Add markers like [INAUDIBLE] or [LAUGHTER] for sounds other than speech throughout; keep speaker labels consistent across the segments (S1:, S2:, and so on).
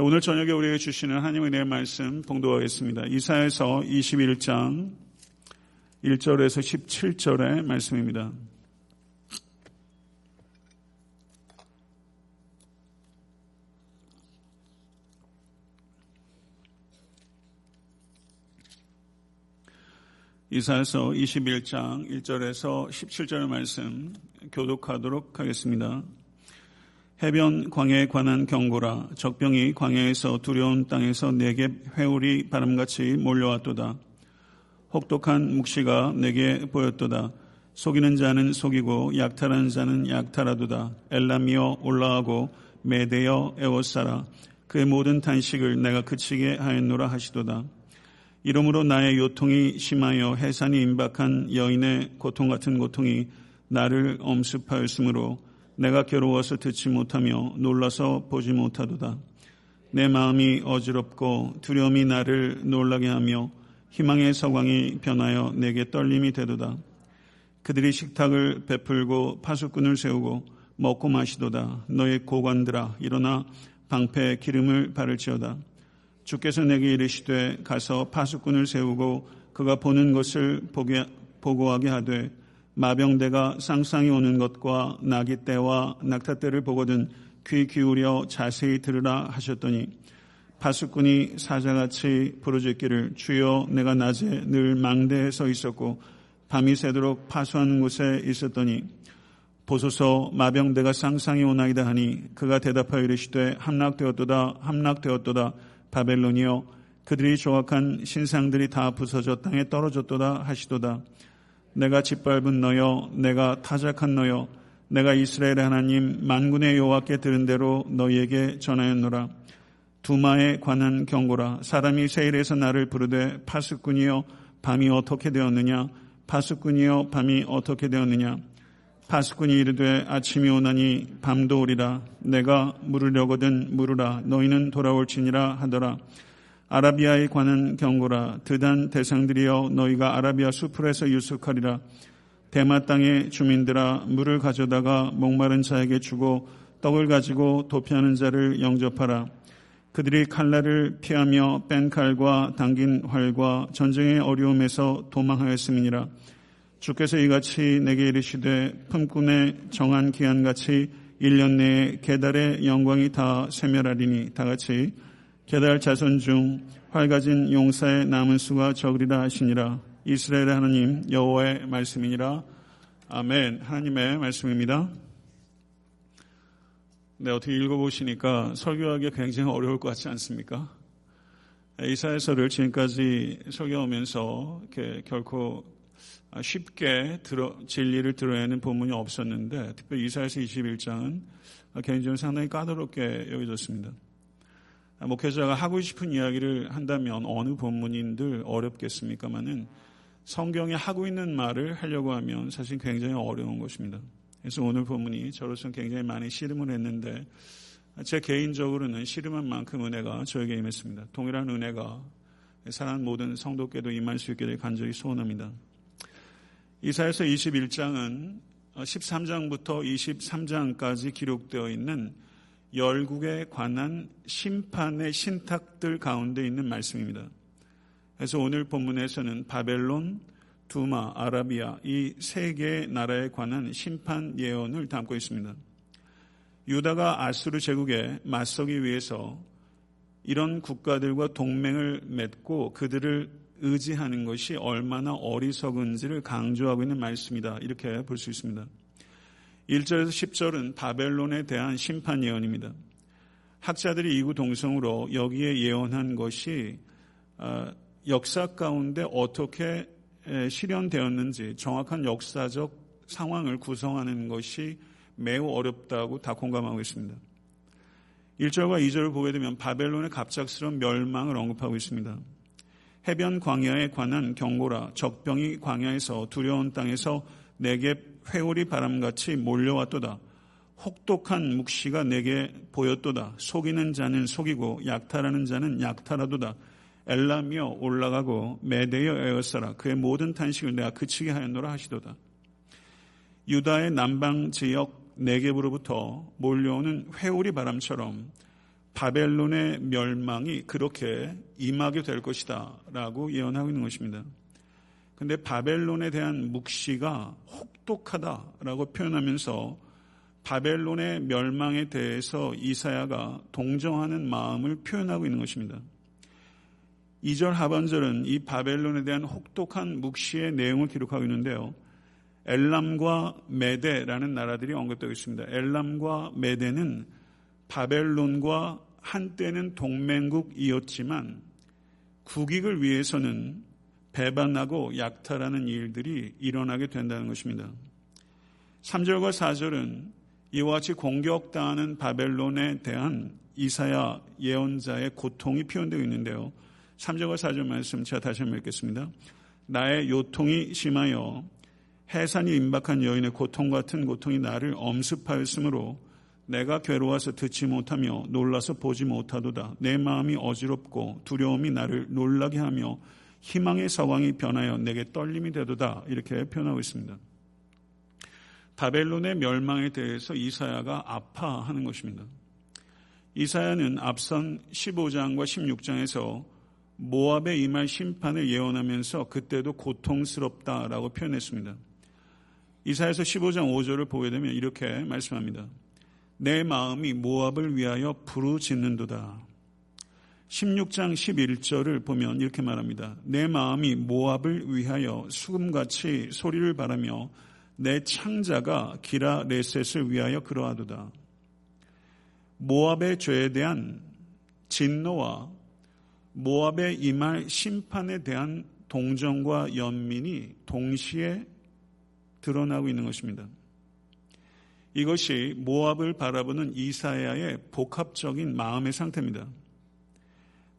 S1: 네, 오늘 저녁에 우리에게 주시는 하나님의 내 말씀 봉독하겠습니다. 이사에서 21장 1절에서 17절의 말씀입니다. 이사에서 21장 1절에서 17절의 말씀 교독하도록 하겠습니다. 해변 광야에 관한 경고라 적병이 광야에서 두려운 땅에서 내게 회오리 바람같이 몰려왔도다. 혹독한 묵시가 내게 보였도다. 속이는 자는 속이고 약탈하는 자는 약탈하도다. 엘람이여 올라가고 메대여 에워싸라. 그의 모든 탄식을 내가 그치게 하였노라 하시도다. 이러므로 나의 요통이 심하여 해산이 임박한 여인의 고통 같은 고통이 나를 엄습하였으므로 내가 괴로워서 듣지 못하며 놀라서 보지 못하도다. 내 마음이 어지럽고 두려움이 나를 놀라게 하며 희망의 서광이 변하여 내게 떨림이 되도다. 그들이 식탁을 베풀고 파수꾼을 세우고 먹고 마시도다. 너의 고관들아 일어나 방패 기름을 바를지어다. 주께서 내게 이르시되 가서 파수꾼을 세우고 그가 보는 것을 보게, 보고하게 하되 마병대가 쌍쌍이 오는 것과 나기 때와 낙타 때를 보거든 귀 기울여 자세히 들으라 하셨더니 파수꾼이 사자같이 부르짖기를 주여 내가 낮에 늘 망대에 서 있었고 밤이 새도록 파수하는 곳에 있었더니 보소서 마병대가 쌍쌍이 오나이다 하니 그가 대답하여 이르시되 함락되었도다 함락되었도다 바벨론이여 그들이 조각한 신상들이 다 부서져 땅에 떨어졌도다 하시도다 내가 짓밟은 너여 내가 타작한 너여 내가 이스라엘의 하나님 만군의 여호와께 들은 대로 너희에게 전하였노라. 두마에 관한 경고라. 사람이 세일에서 나를 부르되 파수꾼이여 밤이 어떻게 되었느냐? 파수꾼이여 밤이 어떻게 되었느냐? 파수꾼이 이르되 아침이 오나니 밤도 오리라. 내가 물으려거든 물으라. 너희는 돌아올지니라 하더라 아라비아에 관한 경고라 드단 대상들이여 너희가 아라비아 수풀에서 유숙하리라. 대마 땅의 주민들아 물을 가져다가 목마른 자에게 주고 떡을 가지고 도피하는 자를 영접하라. 그들이 칼날을 피하며 뺀 칼과 당긴 활과 전쟁의 어려움에서 도망하였음이니라. 주께서 이같이 내게 이르시되 품꾼의 정한 기한같이 1년 내에 계달의 영광이 다 세멸하리니 다같이 게달 자손 중 활가진 용사의 남은 수가 적으리라 하시니라. 이스라엘의 하나님 여호와의 말씀이니라. 아멘. 하나님의 말씀입니다. 네, 어떻게 읽어보시니까 설교하기 굉장히 어려울 것 같지 않습니까? 이사야서를 지금까지 설교하면서 이렇게 결코 쉽게 들어, 진리를 드러내는 본문이 없었는데 특별히 이사야서 21장은 개인적으로 상당히 까다롭게 여겨졌습니다. 목회자가 하고 싶은 이야기를 한다면 어느 본문인들 어렵겠습니까마는 성경에 하고 있는 말을 하려고 하면 사실 굉장히 어려운 것입니다. 그래서 오늘 본문이 저로서는 굉장히 많이 씨름을 했는데 제 개인적으로는 씨름한 만큼 은혜가 저에게 임했습니다. 동일한 은혜가 사랑하는 모든 성도께도 임할 수될 간절히 소원합니다. 이사에서 21장은 13장부터 23장까지 기록되어 있는 열국에 관한 심판의 신탁들 가운데 있는 말씀입니다. 그래서 오늘 본문에서는 바벨론, 두마, 아라비아 이 세 개의 나라에 관한 심판 예언을 담고 있습니다. 유다가 아수르 제국에 맞서기 위해서 이런 국가들과 동맹을 맺고 그들을 의지하는 것이 얼마나 어리석은지를 강조하고 있는 말씀이다. 이렇게 볼 수 있습니다. 1절에서 10절은 바벨론에 대한 심판 예언입니다. 학자들이 이구 동성으로 여기에 예언한 것이 어, 역사 가운데 어떻게 실현되었는지 정확한 역사적 상황을 구성하는 것이 매우 어렵다고 다 공감하고 있습니다. 1절과 2절을 보게 되면 바벨론의 갑작스러운 멸망을 언급하고 있습니다. 해변 광야에 관한 경고라 적병이 광야에서 두려운 땅에서 내게 회오리 바람같이 몰려왔도다. 혹독한 묵시가 내게 보였도다. 속이는 자는 속이고 약탈하는 자는 약탈하도다. 엘라며 올라가고 메데여 에어사라 그의 모든 탄식을 내가 그치게 하였노라 하시도다. 유다의 남방 지역 내게부로부터 몰려오는 회오리 바람처럼 바벨론의 멸망이 그렇게 임하게 될 것이다 라고 예언하고 있는 것입니다. 근데 바벨론에 대한 묵시가 혹독하다라고 표현하면서 바벨론의 멸망에 대해서 이사야가 동정하는 마음을 표현하고 있는 것입니다. 2절 하반절은 이 바벨론에 대한 혹독한 묵시의 내용을 기록하고 있는데요. 엘람과 메데라는 나라들이 언급되고 있습니다. 엘람과 메데는 바벨론과 한때는 동맹국이었지만 국익을 위해서는 배반하고 약탈하는 일들이 일어나게 된다는 것입니다. 3절과 4절은 이와 같이 공격당하는 바벨론에 대한 이사야 예언자의 고통이 표현되어 있는데요. 3절과 4절 말씀 제가 다시 한번 읽겠습니다. 나의 요통이 심하여 해산이 임박한 여인의 고통 같은 고통이 나를 엄습하였으므로 내가 괴로워서 듣지 못하며 놀라서 보지 못하도다. 내 마음이 어지럽고 두려움이 나를 놀라게 하며 희망의 서왕이 변하여 내게 떨림이 되도다. 이렇게 표현하고 있습니다. 바벨론의 멸망에 대해서 이사야가 아파하는 것입니다. 이사야는 앞선 15장과 16장에서 모압에 임할 심판을 예언하면서 그때도 고통스럽다라고 표현했습니다. 이사야서 15장 5절을 보게 되면 이렇게 말씀합니다. 내 마음이 모압을 위하여 부르짖는도다. 16장 11절을 보면 이렇게 말합니다. 내 마음이 모압을 위하여 수금같이 소리를 바라며 내 창자가 기라 레셋을 위하여 그러하도다. 모압의 죄에 대한 진노와 모압의 임할 심판에 대한 동정과 연민이 동시에 드러나고 있는 것입니다. 이것이 모압을 바라보는 이사야의 복합적인 마음의 상태입니다.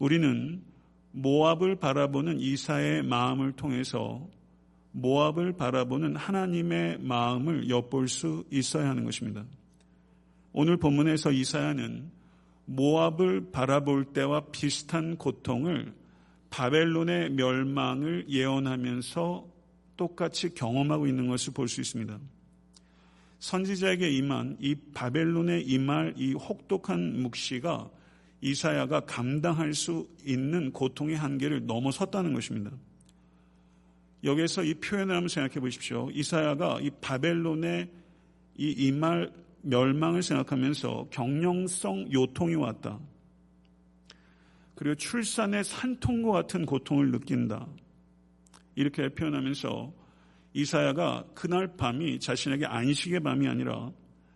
S1: 우리는 모압을 바라보는 이사의 마음을 통해서 모압을 바라보는 하나님의 마음을 엿볼 수 있어야 하는 것입니다. 오늘 본문에서 이사야는 모압을 바라볼 때와 비슷한 고통을 바벨론의 멸망을 예언하면서 똑같이 경험하고 있는 것을 볼 수 있습니다. 선지자에게 임한 이 바벨론에 임할 이 혹독한 묵시가 이사야가 감당할 수 있는 고통의 한계를 넘어섰다는 것입니다. 여기에서 이 표현을 한번 생각해 보십시오. 이사야가 이 바벨론의 이 임할 멸망을 생각하면서 경영성 요통이 왔다. 그리고 출산의 산통과 같은 고통을 느낀다. 이렇게 표현하면서 이사야가 그날 밤이 자신에게 안식의 밤이 아니라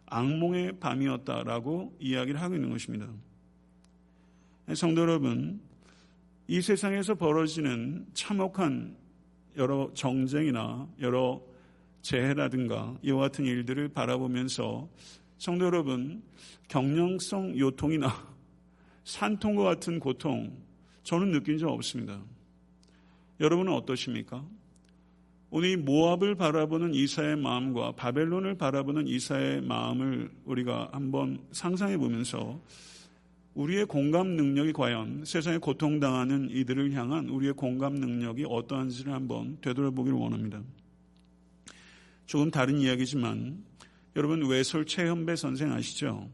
S1: 악몽의 밤이었다라고 이야기를 하고 있는 것입니다. 성도 여러분, 이 세상에서 벌어지는 참혹한 여러 정쟁이나 여러 재해라든가 이와 같은 일들을 바라보면서 성도 여러분, 경영성 요통이나 [LAUGHS] 산통과 같은 고통, 저는 느낀 적 없습니다. 여러분은 어떠십니까? 오늘 모압을 바라보는 이사의 마음과 바벨론을 바라보는 이사의 마음을 우리가 한번 상상해 보면서 우리의 공감 능력이 과연 세상에 고통당하는 이들을 향한 우리의 공감 능력이 어떠한지를 한번 되돌아보기를 원합니다. 조금 다른 이야기지만 여러분 외솔 최현배 선생 아시죠?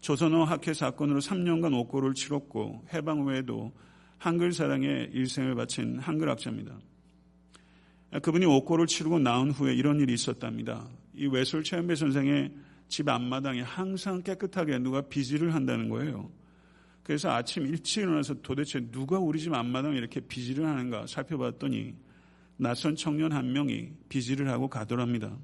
S1: 조선어 학회 사건으로 3년간 옥고를 치렀고 해방 후에도 한글 사랑에 일생을 바친 한글학자입니다. 그분이 옥고를 치르고 나온 후에 이런 일이 있었답니다. 이 외솔 최현배 선생의 집 앞마당에 항상 깨끗하게 누가 비지를 한다는 거예요. 그래서 아침 일찍 일어나서 도대체 누가 우리 집 앞마당에 이렇게 비지를 하는가 살펴봤더니 낯선 청년 한 명이 비지를 하고 가더랍니다.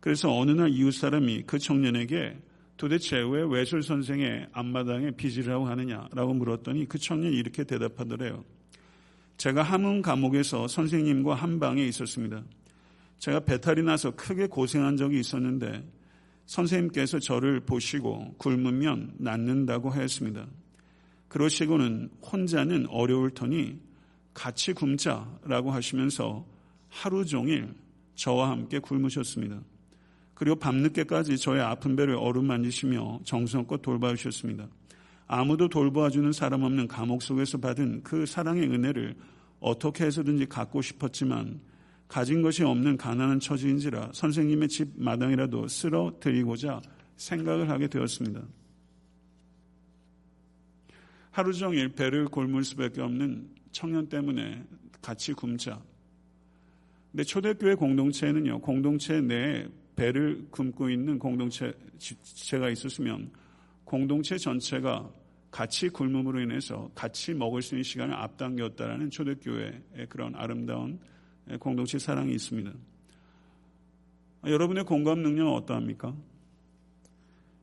S1: 그래서 어느 날 이웃 사람이 그 청년에게 도대체 왜 외술 선생의 앞마당에 비지를 하고 하느냐라고 물었더니 그 청년이 이렇게 대답하더래요. 제가 함흥 감옥에서 선생님과 한 방에 있었습니다. 제가 배탈이 나서 크게 고생한 적이 있었는데 선생님께서 저를 보시고 굶으면 낫는다고 하였습니다. 그러시고는 혼자는 어려울 터니 같이 굶자라고 하시면서 하루 종일 저와 함께 굶으셨습니다. 그리고 밤늦게까지 저의 아픈 배를 어루만지시며 정성껏 돌봐주셨습니다. 아무도 돌보아주는 사람 없는 감옥 속에서 받은 그 사랑의 은혜를 어떻게 해서든지 갖고 싶었지만 가진 것이 없는 가난한 처지인지라 선생님의 집 마당이라도 쓸어 드리고자 생각을 하게 되었습니다. 하루 종일 배를 골물 수밖에 없는 청년 때문에 같이 굶자. 근데 초대교회 공동체는요, 공동체 내에 배를 굶고 있는 공동체가 있었으면 공동체 전체가 같이 굶음으로 인해서 같이 먹을 수 있는 시간을 앞당겼다라는 초대교회의 그런 아름다운 공동체 사랑이 있습니다. 여러분의 공감 능력은 어떠합니까?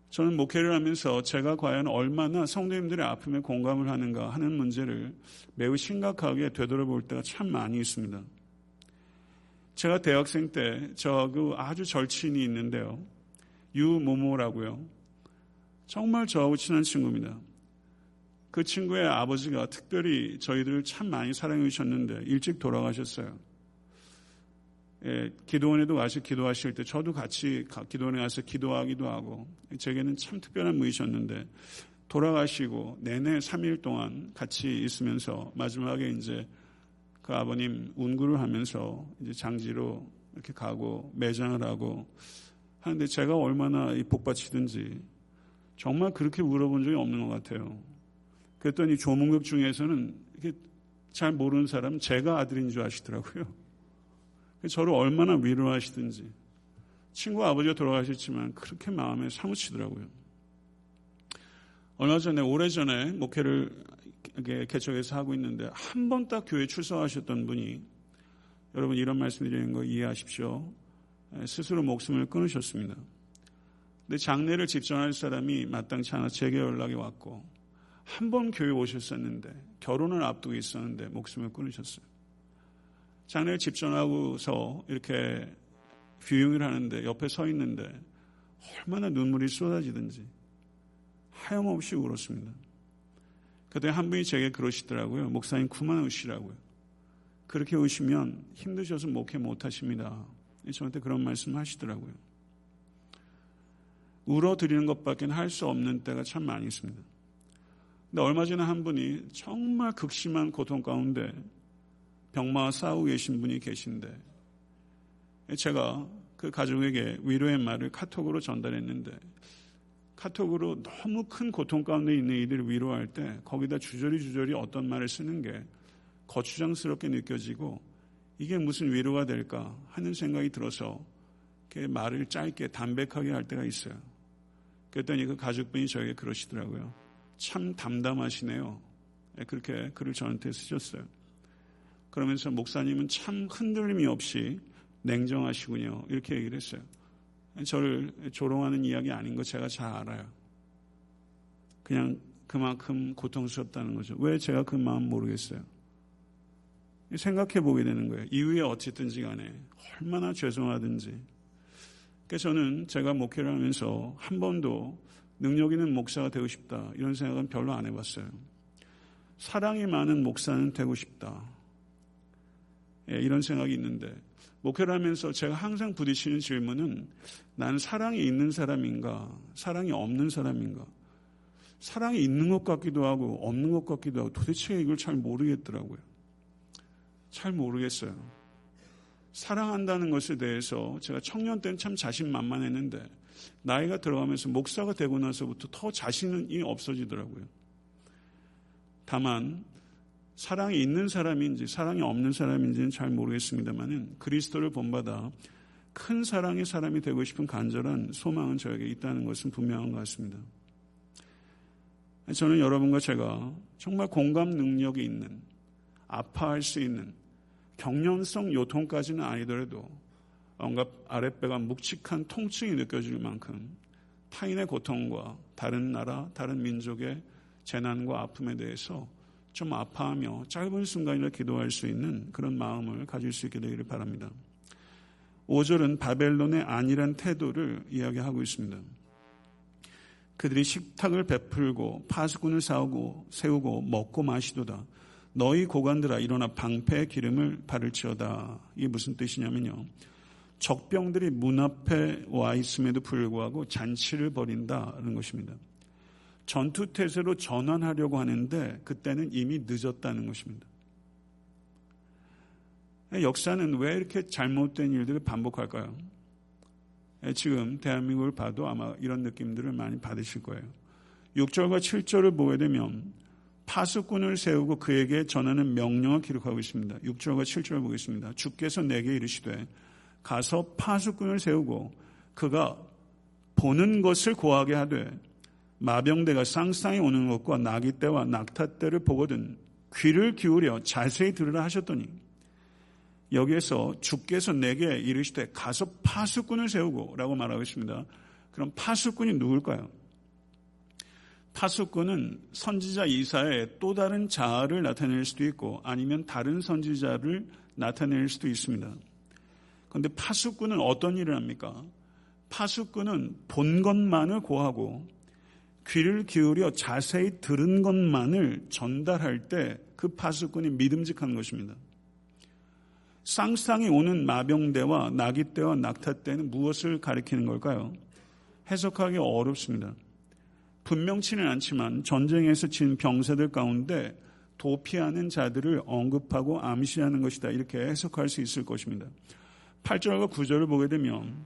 S1: 저는 목회를 하면서 제가 과연 얼마나 성도님들의 아픔에 공감을 하는가 하는 문제를 매우 심각하게 되돌아볼 때가 참 많이 있습니다. 제가 대학생 때 저하고 아주 절친이 있는데요. 유모모라고요. 정말 저하고 친한 친구입니다. 그 친구의 아버지가 특별히 저희들을 참 많이 사랑해 주셨는데 일찍 돌아가셨어요. 예, 기도원에도 가서 기도하실 때 저도 같이 기도원에 가서 기도하기도 하고 제게는 참 특별한 분이셨는데 돌아가시고 내내 3일 동안 같이 있으면서 마지막에 이제 그 아버님 운구를 하면서 이제 장지로 이렇게 가고 매장을 하고 하는데 제가 얼마나 이 복받치든지 정말 그렇게 물어본 적이 없는 것 같아요. 그랬더니 조문급 중에서는 이렇게 잘 모르는 사람은 제가 아들인 줄 아시더라고요. 저를 얼마나 위로하시든지 친구 아버지가 돌아가셨지만 그렇게 마음에 사무치더라고요. 얼마 전에 오래전에 목회를 개척해서 하고 있는데 한 번 딱 교회 출석하셨던 분이 여러분 이런 말씀 드리는 거 이해하십시오. 스스로 목숨을 끊으셨습니다. 근데 장례를 집전할 사람이 마땅치 않아 제게 연락이 왔고 한 번 교회 오셨었는데 결혼을 앞두고 있었는데 목숨을 끊으셨어요. 장례를 집전하고서 이렇게 뷰잉을 하는데 옆에 서 있는데 얼마나 눈물이 쏟아지든지 하염없이 울었습니다. 그때 한 분이 제게 그러시더라고요. 목사님 그만 우시라고요. 그렇게 우시면 힘드셔서 목회 못 하십니다. 저한테 그런 말씀 하시더라고요. 울어드리는 것밖에 할 수 없는 때가 참 많이 있습니다. 근데 얼마 전에 한 분이 정말 극심한 고통 가운데 병마와 싸우고 계신 분이 계신데 제가 그 가족에게 위로의 말을 카톡으로 전달했는데 카톡으로 너무 큰 고통 가운데 있는 이들을 위로할 때 거기다 주저리 주저리 어떤 말을 쓰는 게 거추장스럽게 느껴지고 이게 무슨 위로가 될까 하는 생각이 들어서 말을 짧게 담백하게 할 때가 있어요. 그랬더니 그 가족분이 저에게 그러시더라고요. 참 담담하시네요. 예, 그렇게 글을 저한테 쓰셨어요. 그러면서 목사님은 참 흔들림이 없이 냉정하시군요. 이렇게 얘기를 했어요. 저를 조롱하는 이야기 아닌 거 제가 잘 알아요. 그냥 그만큼 고통스럽다는 거죠. 왜 제가 그 마음 모르겠어요. 생각해 보게 되는 거예요. 이후에 어쨌든지 간에 얼마나 죄송하든지. 그래서 저는 제가 목회를 하면서 한 번도 능력 있는 목사가 되고 싶다. 이런 생각은 별로 안 해봤어요. 사랑이 많은 목사는 되고 싶다. 예, 이런 생각이 있는데 목회를 하면서 제가 항상 부딪히는 질문은 나는 사랑이 있는 사람인가, 사랑이 없는 사람인가. 사랑이 있는 것 같기도 하고 없는 것 같기도 하고 도대체 이걸 잘 모르겠더라고요. 잘 모르겠어요. 사랑한다는 것에 대해서 제가 청년 때는 참 자신만만했는데 나이가 들어가면서 목사가 되고 나서부터 더 자신이 없어지더라고요. 다만 사랑이 있는 사람인지 사랑이 없는 사람인지는 잘 모르겠습니다만은 그리스도를 본받아 큰 사랑의 사람이 되고 싶은 간절한 소망은 저에게 있다는 것은 분명한 것 같습니다. 저는 여러분과 제가 정말 공감 능력이 있는 아파할 수 있는 경련성 요통까지는 아니더라도 뭔가 아랫배가 묵직한 통증이 느껴질 만큼 타인의 고통과 다른 나라, 다른 민족의 재난과 아픔에 대해서 좀 아파하며 짧은 순간이라 기도할 수 있는 그런 마음을 가질 수 있게 되기를 바랍니다. 5절은 바벨론의 안일한 태도를 이야기하고 있습니다. 그들이 식탁을 베풀고 파수꾼을 싸우고 세우고 먹고 마시도다. 너희 고관들아 일어나 방패의 기름을 바를지어다. 이게 무슨 뜻이냐면요. 적병들이 문 앞에 와 있음에도 불구하고 잔치를 벌인다는 것입니다. 전투태세로 전환하려고 하는데 그때는 이미 늦었다는 것입니다. 역사는 왜 이렇게 잘못된 일들을 반복할까요? 지금 대한민국을 봐도 아마 이런 느낌들을 많이 받으실 거예요. 6절과 7절을 보게 되면 파수꾼을 세우고 그에게 전하는 명령을 기록하고 있습니다. 6절과 7절을 보겠습니다. 주께서 내게 이르시되 가서 파수꾼을 세우고 그가 보는 것을 고하게 하되 마병대가 쌍쌍이 오는 것과 나기 때와 낙타 때를 보거든 귀를 기울여 자세히 들으라 하셨더니 여기에서 주께서 내게 이르시되 가서 파수꾼을 세우고 라고 말하고 있습니다. 그럼 파수꾼이 누굴까요? 파수꾼은 선지자 이사의 또 다른 자아를 나타낼 수도 있고 아니면 다른 선지자를 나타낼 수도 있습니다. 그런데 파수꾼은 어떤 일을 합니까? 파수꾼은 본 것만을 고하고 귀를 기울여 자세히 들은 것만을 전달할 때 그 파수꾼이 믿음직한 것입니다. 쌍쌍이 오는 마병대와 나기때와 낙타때는 무엇을 가리키는 걸까요? 해석하기 어렵습니다. 분명치는 않지만 전쟁에서 진 병사들 가운데 도피하는 자들을 언급하고 암시하는 것이다. 이렇게 해석할 수 있을 것입니다. 8절과 9절을 보게 되면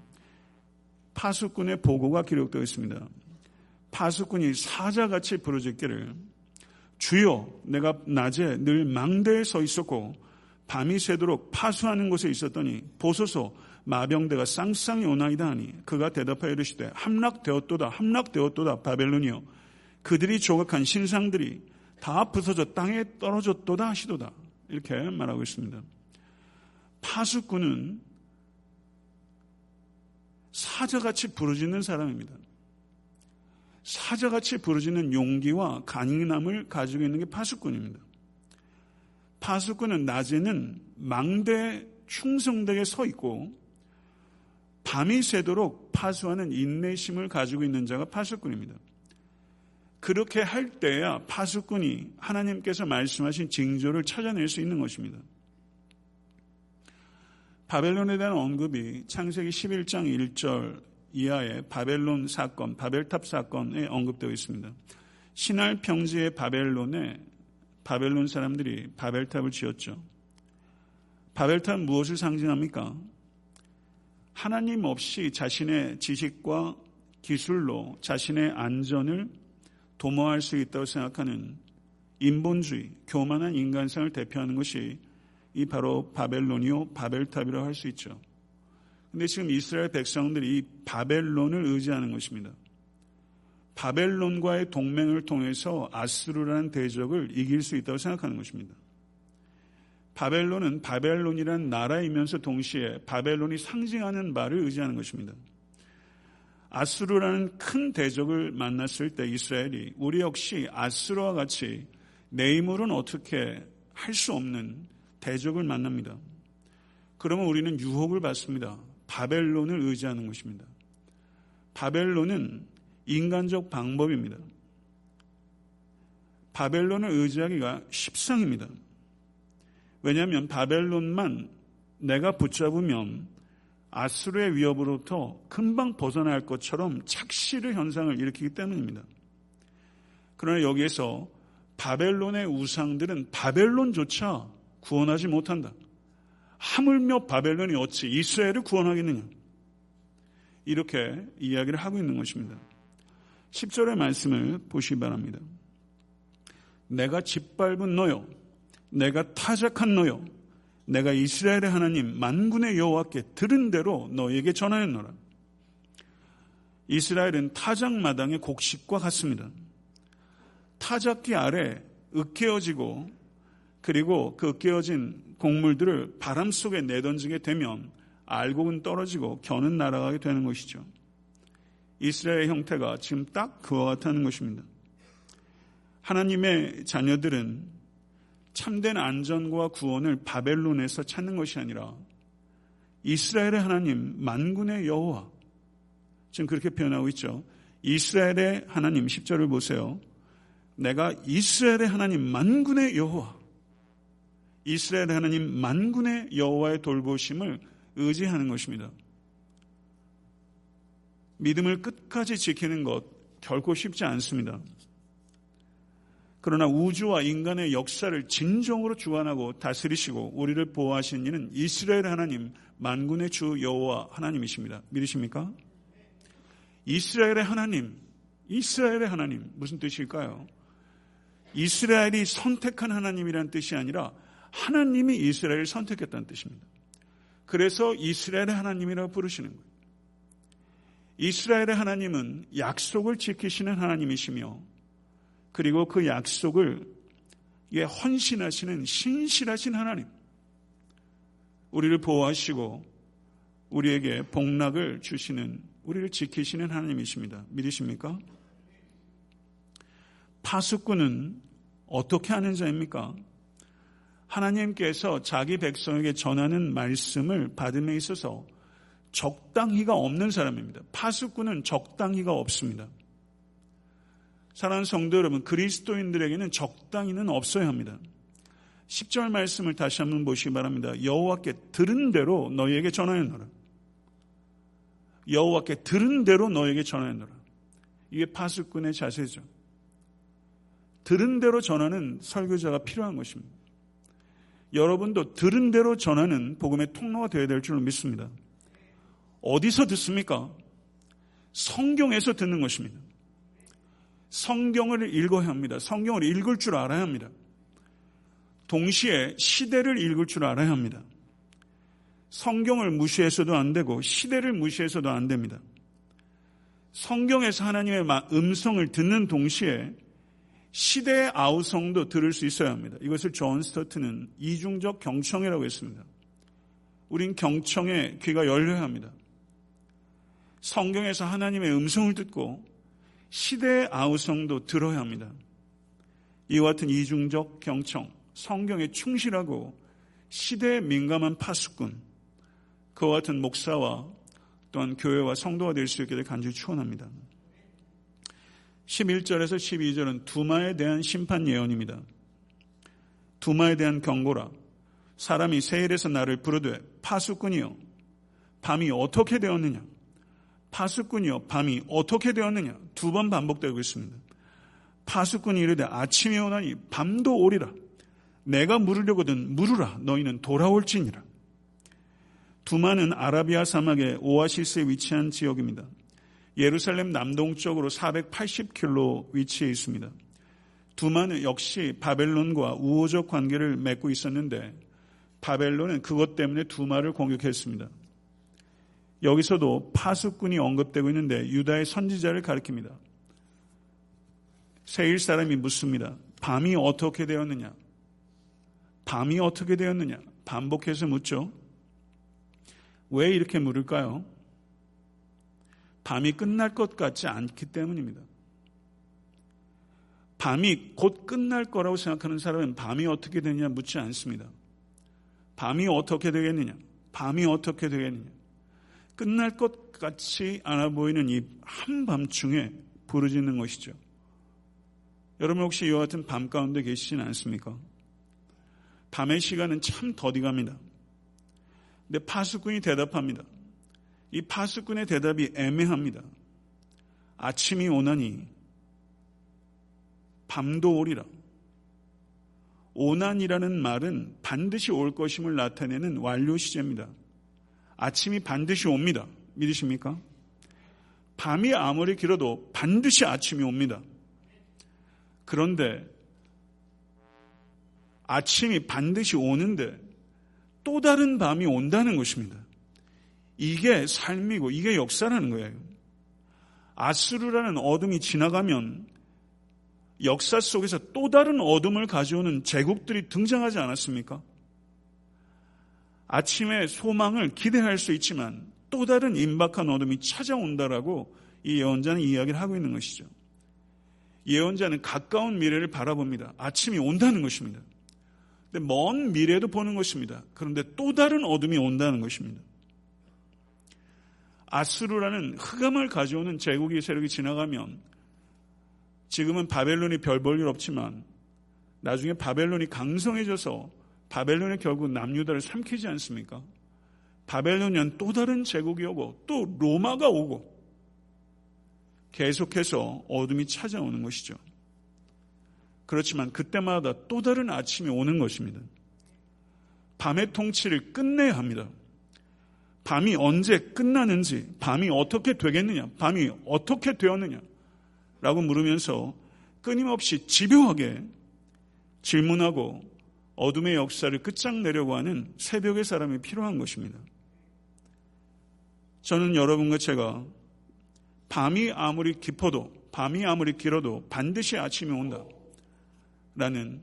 S1: 파수꾼의 보고가 기록되어 있습니다. 파수꾼이 사자같이 부르짖기를 주여 내가 낮에 늘 망대에 서 있었고 밤이 새도록 파수하는 곳에 있었더니 보소서 마병대가 쌍쌍이 오나이다 하니 그가 대답하여 이르시되 함락되었도다 함락되었도다 바벨론이여 그들이 조각한 신상들이 다 부서져 땅에 떨어졌도다 하시도다 이렇게 말하고 있습니다. 파수꾼은 사자같이 부르짖는 사람입니다. 사자같이 부르짖는 용기와 간인함을 가지고 있는 게 파수꾼입니다. 파수꾼은 낮에는 망대 충성되게 서 있고 밤이 새도록 파수하는 인내심을 가지고 있는 자가 파수꾼입니다. 그렇게 할 때야 파수꾼이 하나님께서 말씀하신 징조를 찾아낼 수 있는 것입니다. 바벨론에 대한 언급이 창세기 11장 1절 이하의 바벨론 사건, 바벨탑 사건에 언급되어 있습니다. 신할 평지의 바벨론에 바벨론 사람들이 바벨탑을 지었죠. 바벨탑은 무엇을 상징합니까? 하나님 없이 자신의 지식과 기술로 자신의 안전을 도모할 수 있다고 생각하는 인본주의, 교만한 인간성을 대표하는 것이 이 바로 바벨론이요 바벨탑이라고 할 수 있죠. 근데 지금 이스라엘 백성들이 이 바벨론을 의지하는 것입니다. 바벨론과의 동맹을 통해서 아스루라는 대적을 이길 수 있다고 생각하는 것입니다. 바벨론은 바벨론이라는 나라이면서 동시에 바벨론이 상징하는 말을 의지하는 것입니다. 아스루라는 큰 대적을 만났을 때 이스라엘이 우리 역시 아스루와 같이 내 힘으로는 어떻게 할 수 없는 대적을 만납니다. 그러면 우리는 유혹을 받습니다. 바벨론을 의지하는 것입니다. 바벨론은 인간적 방법입니다. 바벨론을 의지하기가 십상입니다. 왜냐하면 바벨론만 내가 붙잡으면 아수르의 위협으로부터 금방 벗어날 것처럼 착시의 현상을 일으키기 때문입니다. 그러나 여기에서 바벨론의 우상들은 바벨론조차 구원하지 못한다. 하물며 바벨론이 어찌 이스라엘을 구원하겠느냐. 이렇게 이야기를 하고 있는 것입니다. 10절의 말씀을 보시기 바랍니다. 내가 짓밟은 너요. 내가 타작한 너요. 내가 이스라엘의 하나님 만군의 여호와께 들은 대로 너에게 전하였노라. 이스라엘은 타작 마당의 곡식과 같습니다. 타작기 아래 으깨어지고 그리고 그 으깨어진 곡물들을 바람 속에 내던지게 되면 알곡은 떨어지고 겨는 날아가게 되는 것이죠. 이스라엘의 형태가 지금 딱 그와 같다는 것입니다. 하나님의 자녀들은 참된 안전과 구원을 바벨론에서 찾는 것이 아니라 이스라엘의 하나님 만군의 여호와 지금 그렇게 표현하고 있죠. 이스라엘의 하나님 10절을 보세요. 내가 이스라엘의 하나님 만군의 여호와 이스라엘의 하나님 만군의 여호와의 돌보심을 의지하는 것입니다. 믿음을 끝까지 지키는 것 결코 쉽지 않습니다. 그러나 우주와 인간의 역사를 진정으로 주관하고 다스리시고 우리를 보호하신 이는 이스라엘 하나님 만군의 주 여호와 하나님이십니다. 믿으십니까? 이스라엘의 하나님, 이스라엘의 하나님 무슨 뜻일까요? 이스라엘이 선택한 하나님이라는 뜻이 아니라 하나님이 이스라엘을 선택했다는 뜻입니다. 그래서 이스라엘의 하나님이라고 부르시는 거예요. 이스라엘의 하나님은 약속을 지키시는 하나님이시며 그리고 그 약속을 예, 헌신하시는 신실하신 하나님. 우리를 보호하시고 우리에게 복락을 주시는 우리를 지키시는 하나님이십니다. 믿으십니까? 파수꾼은 어떻게 하는 자입니까? 하나님께서 자기 백성에게 전하는 말씀을 받음에 있어서 적당히가 없는 사람입니다. 파수꾼은 적당히가 없습니다. 사랑하는 성도 여러분, 그리스도인들에게는 적당히는 없어야 합니다. 10절 말씀을 다시 한번 보시기 바랍니다. 여호와께 들은 대로 너희에게 전하였노라. 여호와께 들은 대로 너에게 전하였노라. 이게 파수꾼의 자세죠. 들은 대로 전하는 설교자가 필요한 것입니다. 여러분도 들은 대로 전하는 복음의 통로가 되어야 될 줄 믿습니다. 어디서 듣습니까? 성경에서 듣는 것입니다. 성경을 읽어야 합니다. 성경을 읽을 줄 알아야 합니다. 동시에 시대를 읽을 줄 알아야 합니다. 성경을 무시해서도 안 되고 시대를 무시해서도 안 됩니다. 성경에서 하나님의 음성을 듣는 동시에 시대의 아우성도 들을 수 있어야 합니다. 이것을 존 스토트는 이중적 경청이라고 했습니다. 우린 경청에 귀가 열려야 합니다. 성경에서 하나님의 음성을 듣고 시대의 아우성도 들어야 합니다. 이와 같은 이중적 경청, 성경에 충실하고 시대에 민감한 파수꾼, 그와 같은 목사와 또한 교회와 성도가 될 수 있기를 간절히 축원합니다. 11절에서 12절은 두마에 대한 심판 예언입니다. 두마에 대한 경고라. 사람이 세일에서 나를 부르되 파수꾼이요. 밤이 어떻게 되었느냐? 파수꾼이요. 밤이 어떻게 되었느냐? 두 번 반복되고 있습니다. 파수꾼이 이르되 아침이 오나니 밤도 오리라. 내가 물으려거든 물으라. 너희는 돌아올지니라. 두마는 아라비아 사막의 오아시스에 위치한 지역입니다. 예루살렘 남동쪽으로 480km 위치해 있습니다. 두마는 역시 바벨론과 우호적 관계를 맺고 있었는데 바벨론은 그것 때문에 두마를 공격했습니다. 여기서도 파수꾼이 언급되고 있는데 유다의 선지자를 가리킵니다. 세일 사람이 묻습니다. 밤이 어떻게 되었느냐? 밤이 어떻게 되었느냐? 반복해서 묻죠. 왜 이렇게 물을까요? 밤이 끝날 것 같지 않기 때문입니다. 밤이 곧 끝날 거라고 생각하는 사람은 밤이 어떻게 되느냐 묻지 않습니다. 밤이 어떻게 되겠느냐? 밤이 어떻게 되겠느냐? 끝날 것 같이 않아 보이는 이 한밤중에 부르짖는 것이죠. 여러분 혹시 이와 같은 밤 가운데 계시진 않습니까? 밤의 시간은 참 더디 갑니다. 근데 파수꾼이 대답합니다. 이 파수꾼의 대답이 애매합니다. 아침이 오나니 밤도 오리라. 오난이라는 말은 반드시 올 것임을 나타내는 완료 시제입니다. 아침이 반드시 옵니다. 믿으십니까? 밤이 아무리 길어도 반드시 아침이 옵니다. 그런데 아침이 반드시 오는데 또 다른 밤이 온다는 것입니다. 이게 삶이고 이게 역사라는 거예요. 아수르라는 어둠이 지나가면 역사 속에서 또 다른 어둠을 가져오는 제국들이 등장하지 않았습니까? 아침에 소망을 기대할 수 있지만 또 다른 임박한 어둠이 찾아온다라고 이 예언자는 이야기를 하고 있는 것이죠. 예언자는 가까운 미래를 바라봅니다. 아침이 온다는 것입니다. 근데 먼 미래도 보는 것입니다. 그런데 또 다른 어둠이 온다는 것입니다. 아수르라는 흑암을 가져오는 제국의 세력이 지나가면 지금은 바벨론이 별 볼 일 없지만 나중에 바벨론이 강성해져서 바벨론이 결국 남유다를 삼키지 않습니까? 바벨론은 또 다른 제국이 오고 또 로마가 오고 계속해서 어둠이 찾아오는 것이죠. 그렇지만 그때마다 또 다른 아침이 오는 것입니다. 밤의 통치를 끝내야 합니다. 밤이 언제 끝나는지, 밤이 어떻게 되겠느냐, 밤이 어떻게 되었느냐, 라고 물으면서 끊임없이 집요하게 질문하고 어둠의 역사를 끝장내려고 하는 새벽의 사람이 필요한 것입니다. 저는 여러분과 제가 밤이 아무리 깊어도 밤이 아무리 길어도 반드시 아침이 온다. 라는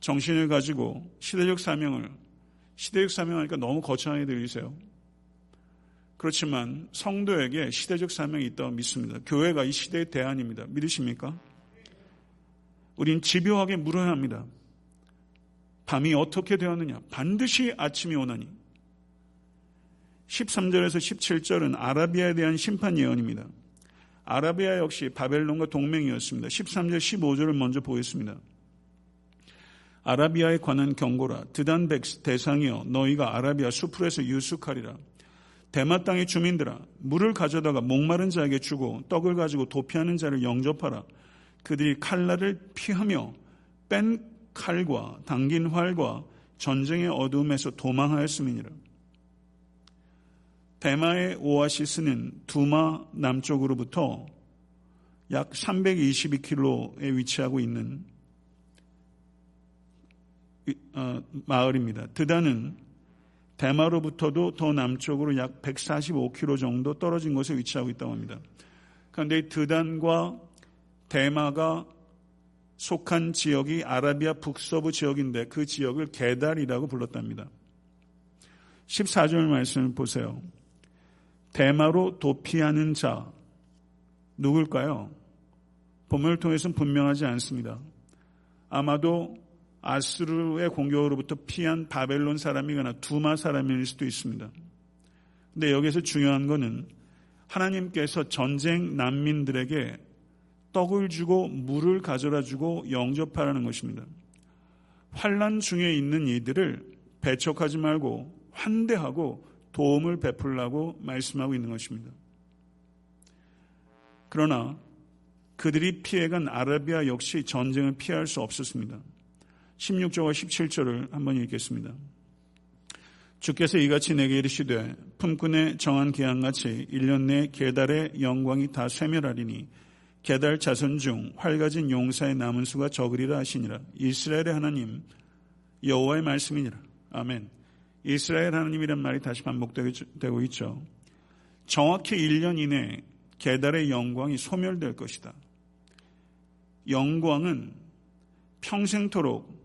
S1: 정신을 가지고 시대적 사명을 시대적 사명하니까 너무 거창하게 들리세요. 그렇지만 성도에게 시대적 사명이 있다고 믿습니다. 교회가 이 시대의 대안입니다. 믿으십니까? 우린 집요하게 물어야 합니다. 밤이 어떻게 되었느냐? 반드시 아침이 오나니. 13절에서 17절은 아라비아에 대한 심판 예언입니다. 아라비아 역시 바벨론과 동맹이었습니다. 13절 15절을 먼저 보겠습니다. 아라비아에 관한 경고라 드단 대상이여 너희가 아라비아 수풀에서 유숙하리라 대마 땅의 주민들아 물을 가져다가 목마른 자에게 주고 떡을 가지고 도피하는 자를 영접하라 그들이 칼날을 피하며 뺀 칼과 당긴 활과 전쟁의 어둠에서 도망하였음이니라 대마의 오아시스는 두마 남쪽으로부터 약 322km에 위치하고 있는 어, 마을입니다. 드다는 대마로부터도 더 남쪽으로 약 145km 정도 떨어진 곳에 위치하고 있다고 합니다. 그런데 드단과 대마가 속한 지역이 아라비아 북서부 지역인데 그 지역을 게달이라고 불렀답니다. 14절 말씀을 보세요. 대마로 도피하는 자 누굴까요? 본문을 통해서는 분명하지 않습니다. 아마도 아스르의 공격으로부터 피한 바벨론 사람이거나 두마 사람일 수도 있습니다. 근데 여기서 중요한 것은 하나님께서 전쟁 난민들에게 떡을 주고 물을 가져다 주고 영접하라는 것입니다. 환란 중에 있는 이들을 배척하지 말고 환대하고 도움을 베풀라고 말씀하고 있는 것입니다. 그러나 그들이 피해간 아라비아 역시 전쟁을 피할 수 없었습니다. 16절과 17절을 한번 읽겠습니다. 주께서 이같이 내게 이르시되 품꾼의 정한 기한같이 1년 내 계달의 영광이 다 쇠멸하리니 계달 자손 중 활가진 용사의 남은 수가 적으리라 하시니라. 이스라엘의 하나님 여호와의 말씀이니라. 아멘. 이스라엘 하나님이란 말이 다시 반복되고 있죠. 정확히 1년 이내 계달의 영광이 소멸될 것이다. 영광은 평생토록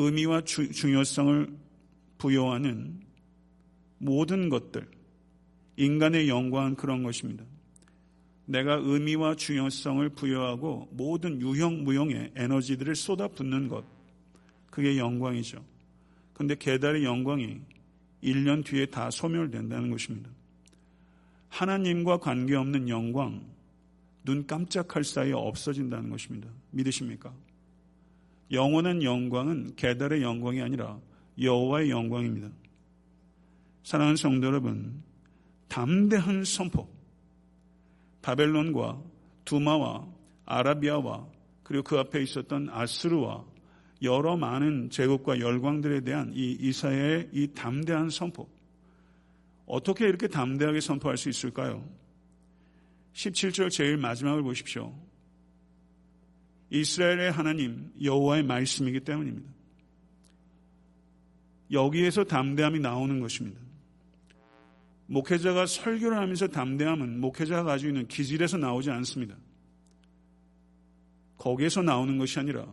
S1: 의미와 주, 중요성을 부여하는 모든 것들, 인간의 영광은 그런 것입니다. 내가 의미와 중요성을 부여하고 모든 유형, 무형의 에너지들을 쏟아붓는 것, 그게 영광이죠. 그런데 계달의 영광이 1년 뒤에 다 소멸된다는 것입니다. 하나님과 관계없는 영광, 눈 깜짝할 사이에 없어진다는 것입니다. 믿으십니까? 영원한 영광은 계달의 영광이 아니라 여호와의 영광입니다. 사랑하는 성도 여러분, 담대한 선포, 바벨론과 두마와 아라비아와 그리고 그 앞에 있었던 아스르와 여러 많은 제국과 열광들에 대한 이 이사야의 이 담대한 선포. 어떻게 이렇게 담대하게 선포할 수 있을까요? 17절 제일 마지막을 보십시오. 이스라엘의 하나님 여호와의 말씀이기 때문입니다. 여기에서 담대함이 나오는 것입니다. 목회자가 설교를 하면서 담대함은 목회자가 가지고 있는 기질에서 나오지 않습니다. 거기에서 나오는 것이 아니라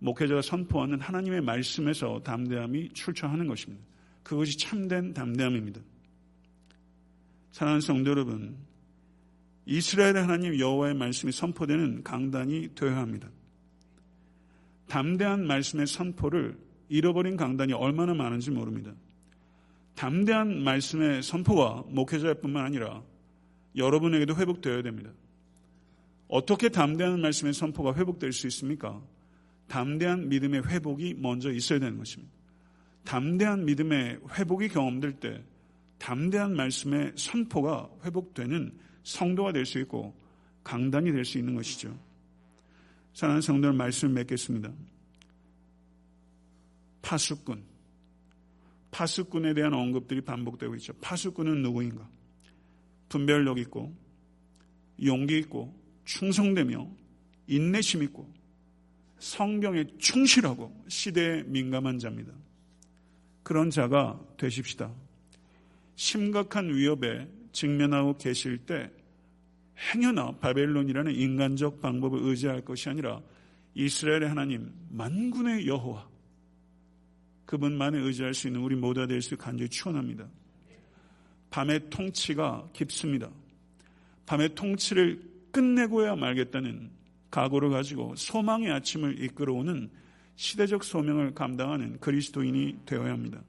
S1: 목회자가 선포하는 하나님의 말씀에서 담대함이 출처하는 것입니다. 그것이 참된 담대함입니다. 사랑하는 성도 여러분, 이스라엘의 하나님 여호와의 말씀이 선포되는 강단이 되어야 합니다. 담대한 말씀의 선포를 잃어버린 강단이 얼마나 많은지 모릅니다. 담대한 말씀의 선포가 목회자뿐만 아니라 여러분에게도 회복되어야 됩니다. 어떻게 담대한 말씀의 선포가 회복될 수 있습니까? 담대한 믿음의 회복이 먼저 있어야 되는 것입니다. 담대한 믿음의 회복이 경험될 때 담대한 말씀의 선포가 회복되는 성도가 될 수 있고 강단이 될 수 있는 것이죠. 사랑하는 성도들 말씀을 맺겠습니다. 파수꾼. 파수꾼에 대한 언급들이 반복되고 있죠. 파수꾼은 누구인가? 분별력 있고 용기 있고 충성되며 인내심 있고 성경에 충실하고 시대에 민감한 자입니다. 그런 자가 되십시다. 심각한 위협에 직면하고 계실 때 행여나 바벨론이라는 인간적 방법을 의지할 것이 아니라 이스라엘의 하나님 만군의 여호와 그분만을 의지할 수 있는 우리 모두가 될 수 간절히 추원합니다. 밤의 통치가 깊습니다. 밤의 통치를 끝내고야 말겠다는 각오를 가지고 소망의 아침을 이끌어오는 시대적 소명을 감당하는 그리스도인이 되어야 합니다.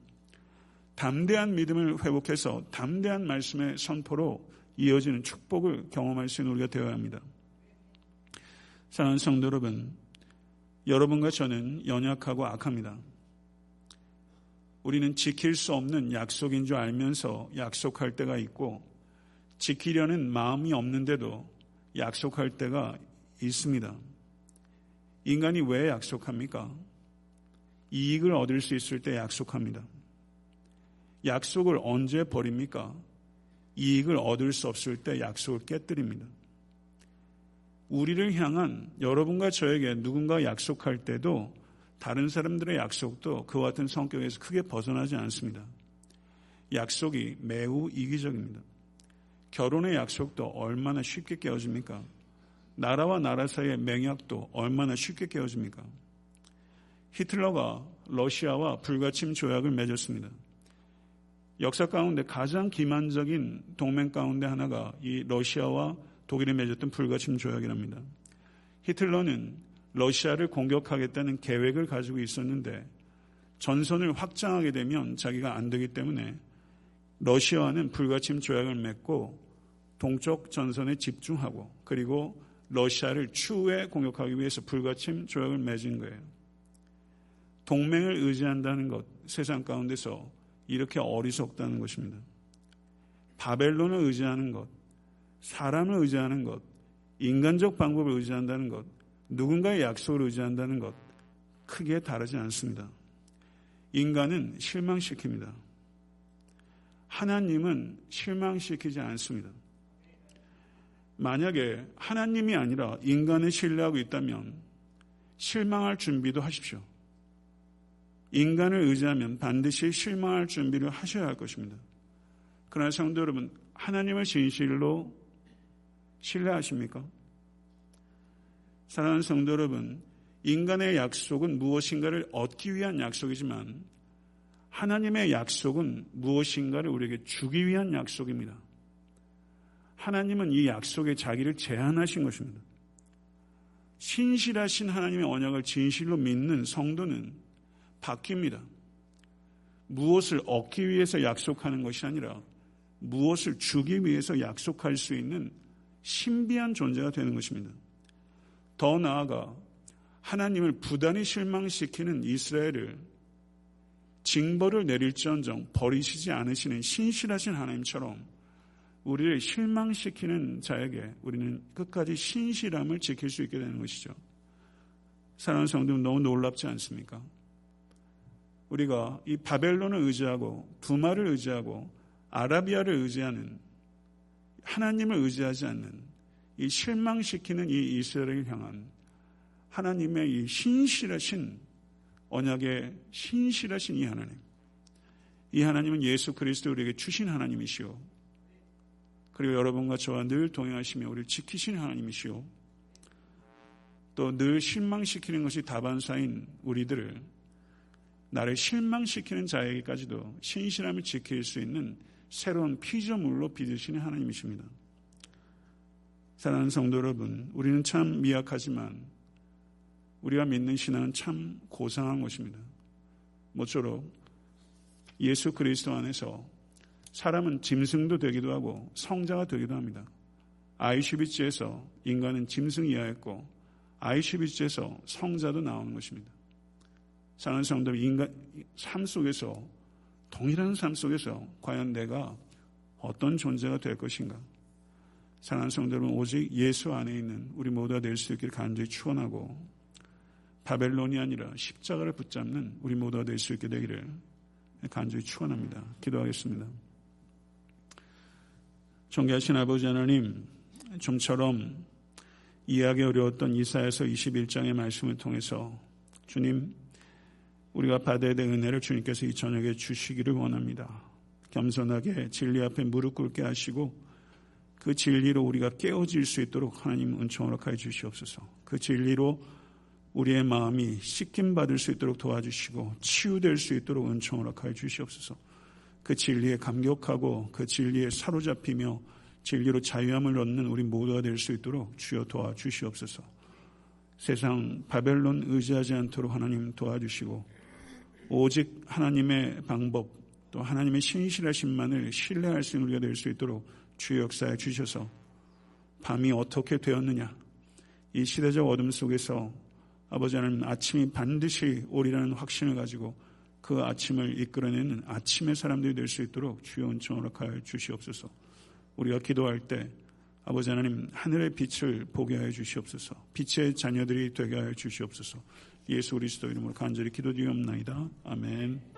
S1: 담대한 믿음을 회복해서 담대한 말씀의 선포로 이어지는 축복을 경험할 수 있는 우리가 되어야 합니다. 사랑하는 성도 여러분, 여러분과 저는 연약하고 악합니다. 우리는 지킬 수 없는 약속인 줄 알면서 약속할 때가 있고 지키려는 마음이 없는데도 약속할 때가 있습니다. 인간이 왜 약속합니까? 이익을 얻을 수 있을 때 약속합니다. 약속을 언제 버립니까? 이익을 얻을 수 없을 때 약속을 깨뜨립니다. 우리를 향한 여러분과 저에게 누군가 약속할 때도 다른 사람들의 약속도 그와 같은 성격에서 크게 벗어나지 않습니다. 약속이 매우 이기적입니다. 결혼의 약속도 얼마나 쉽게 깨어집니까? 나라와 나라 사이의 맹약도 얼마나 쉽게 깨어집니까? 히틀러가 러시아와 불가침 조약을 맺었습니다. 역사 가운데 가장 기만적인 동맹 가운데 하나가 이 러시아와 독일이 맺었던 불가침 조약이랍니다. 히틀러는 러시아를 공격하겠다는 계획을 가지고 있었는데 전선을 확장하게 되면 자기가 안 되기 때문에 러시아와는 불가침 조약을 맺고 동쪽 전선에 집중하고 그리고 러시아를 추후에 공격하기 위해서 불가침 조약을 맺은 거예요. 동맹을 의지한다는 것 세상 가운데서 이렇게 어리석다는 것입니다. 바벨론을 의지하는 것, 사람을 의지하는 것, 인간적 방법을 의지한다는 것, 누군가의 약속을 의지한다는 것 크게 다르지 않습니다. 인간은 실망시킵니다. 하나님은 실망시키지 않습니다. 만약에 하나님이 아니라 인간을 신뢰하고 있다면 실망할 준비도 하십시오. 인간을 의지하면 반드시 실망할 준비를 하셔야 할 것입니다. 그러나 성도 여러분, 하나님을 진실로 신뢰하십니까? 사랑하는 성도 여러분, 인간의 약속은 무엇인가를 얻기 위한 약속이지만 하나님의 약속은 무엇인가를 우리에게 주기 위한 약속입니다. 하나님은 이 약속에 자기를 제한하신 것입니다. 신실하신 하나님의 언약을 진실로 믿는 성도는 바뀝니다. 무엇을 얻기 위해서 약속하는 것이 아니라 무엇을 주기 위해서 약속할 수 있는 신비한 존재가 되는 것입니다. 더 나아가 하나님을 부단히 실망시키는 이스라엘을 징벌을 내릴지언정 버리시지 않으시는 신실하신 하나님처럼 우리를 실망시키는 자에게 우리는 끝까지 신실함을 지킬 수 있게 되는 것이죠. 사랑하는 성도 너무 놀랍지 않습니까? 우리가 이 바벨론을 의지하고 부마를 의지하고 아라비아를 의지하는 하나님을 의지하지 않는 이 실망시키는 이 이스라엘을 향한 하나님의 이 신실하신 언약의 신실하신 이 하나님. 이 하나님은 예수 그리스도 우리에게 주신 하나님이시오. 그리고 여러분과 저와 늘 동행하시며 우리를 지키신 하나님이시오. 또 늘 실망시키는 것이 다반사인 우리들을 나를 실망시키는 자에게까지도 신실함을 지킬 수 있는 새로운 피조물로 빚으시는 하나님이십니다. 사랑하는 성도 여러분, 우리는 참 미약하지만 우리가 믿는 신앙은 참 고상한 것입니다. 모쪼록 예수 그리스도 안에서 사람은 짐승도 되기도 하고 성자가 되기도 합니다. 아이슈비츠에서 인간은 짐승 이하였고 아이슈비츠에서 성자도 나오는 것입니다. 사는 성도 인간 삶 속에서 동일한 삶 속에서 과연 내가 어떤 존재가 될 것인가? 사랑하는 여러분, 오직 예수 안에 있는 우리 모두가 될 수 있기를 간절히 축원하고 바벨론이 아니라 십자가를 붙잡는 우리 모두가 될 수 있게 되기를 간절히 축원합니다. 기도하겠습니다. 존귀하신 아버지 하나님, 좀처럼 이해하기 어려웠던 이사에서 21장의 말씀을 통해서 주님 우리가 받아야 될 은혜를 주님께서 이 저녁에 주시기를 원합니다. 겸손하게 진리 앞에 무릎 꿇게 하시고 그 진리로 우리가 깨어질 수 있도록 하나님 은총 허락하여 주시옵소서. 그 진리로 우리의 마음이 씻김 받을 수 있도록 도와주시고 치유될 수 있도록 은총 허락하여 주시옵소서. 그 진리에 감격하고 그 진리에 사로잡히며 진리로 자유함을 얻는 우리 모두가 될 수 있도록 주여 도와주시옵소서. 세상 바벨론 의지하지 않도록 하나님 도와주시고 오직 하나님의 방법 또 하나님의 신실하신만을 신뢰할 수 있는 우리가 될 수 있도록 주의 역사에 주셔서 밤이 어떻게 되었느냐 이 시대적 어둠 속에서 아버지 하나님 아침이 반드시 오리라는 확신을 가지고 그 아침을 이끌어내는 아침의 사람들이 될 수 있도록 주여 은총 허락하여 주시옵소서. 우리가 기도할 때 아버지 하나님 하늘의 빛을 보게 하여 주시옵소서. 빛의 자녀들이 되게 하여 주시옵소서. 예수 그리스도 이름으로 간절히 기도드리옵나이다. 아멘.